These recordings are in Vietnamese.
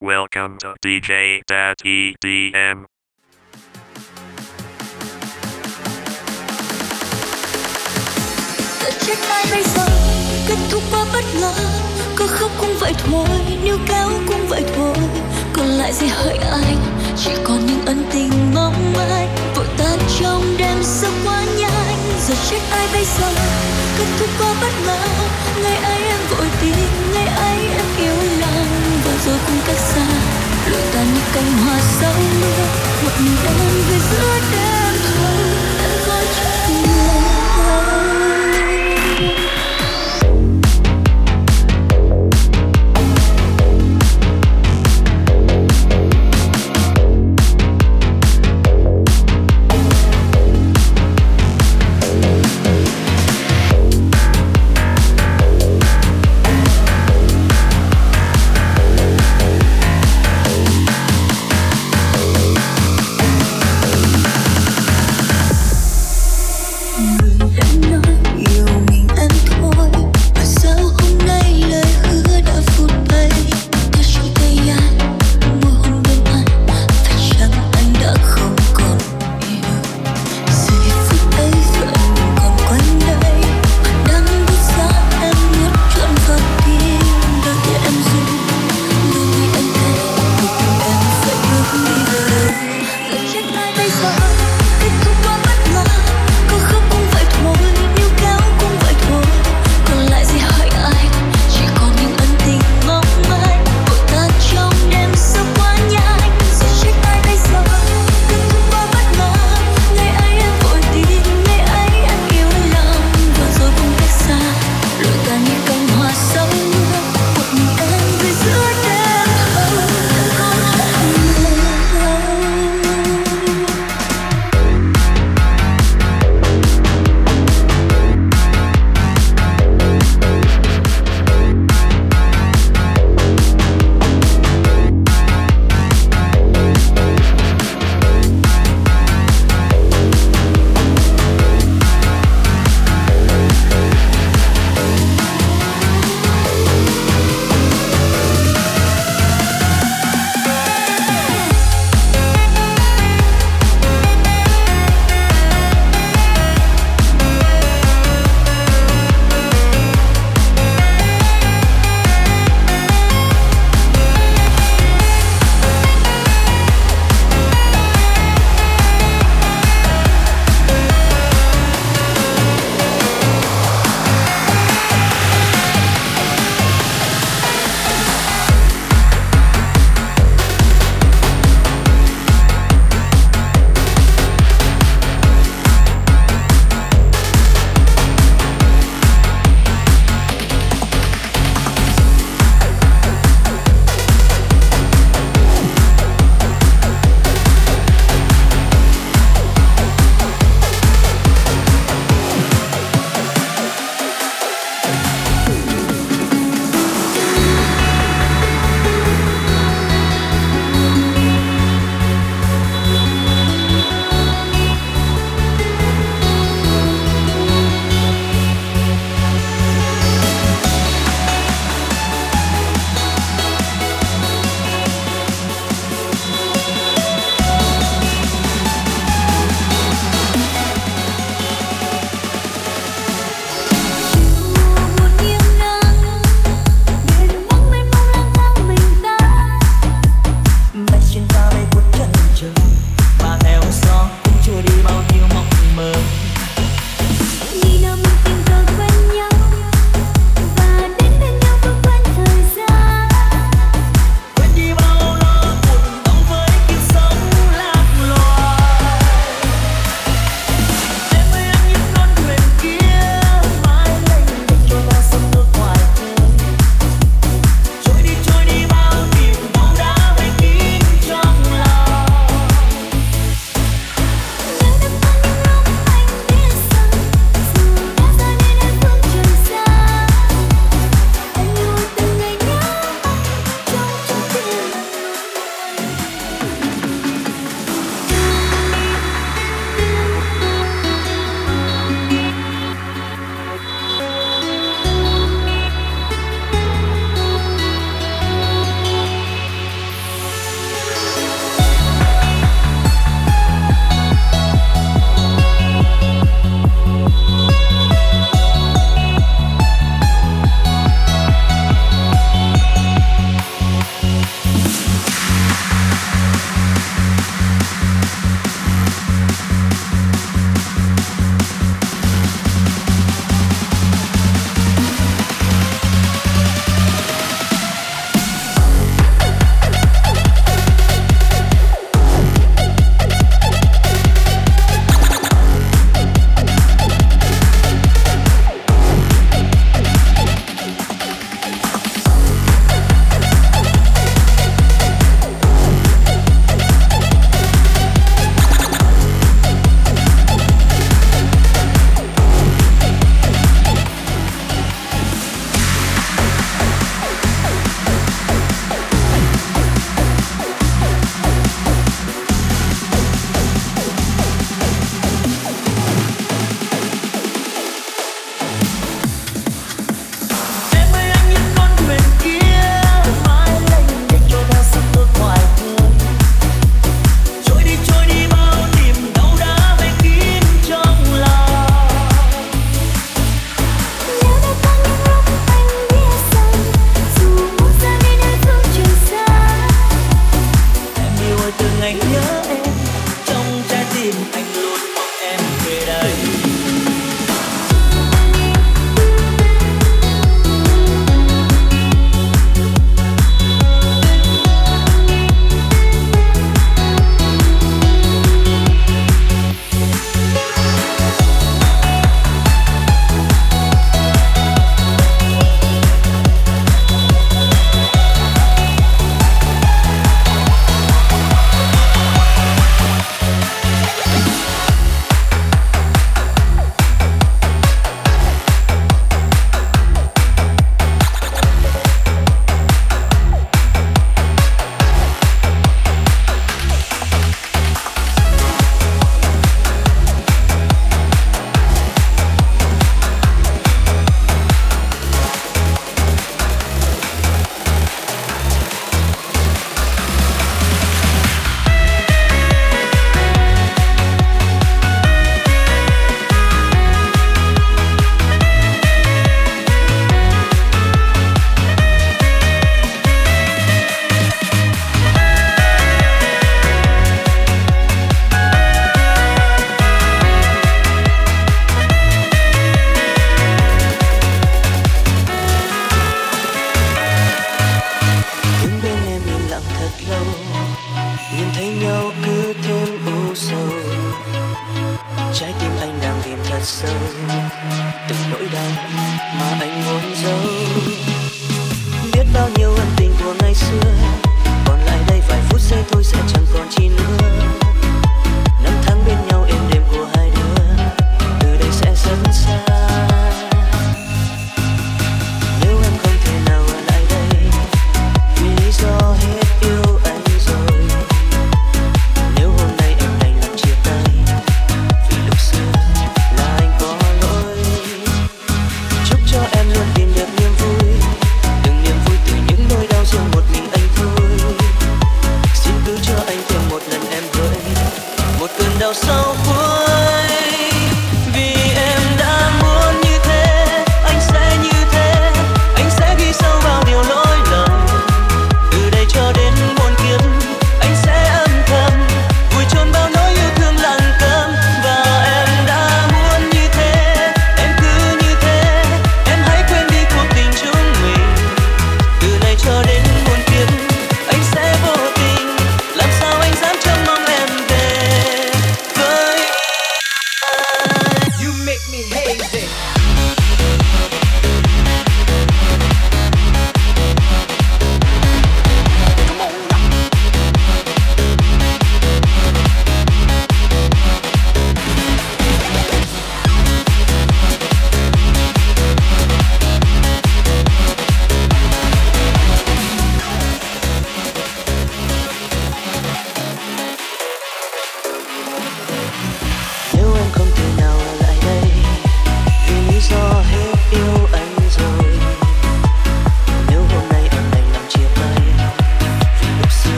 Welcome to DJ.EDM. Trách ai bây giờ? Kết thúc quá bất ngờ. Có khóc cũng vậy thôi, níu kéo cũng vậy thôi. Còn lại gì hỡi anh chỉ còn những ân tình mong manh vội tan trong đêm sâu quá nhanh. Giờ trách ai bây giờ? Kết thúc quá bất ngờ. Ngày ấy em vội tin, ngày ấy em yêu rồi cũng cách xa lụi tàn như cánh hoa sau mưa, một mình em về giữa đêm.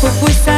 corpo pulsar.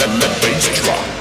let the bass drop.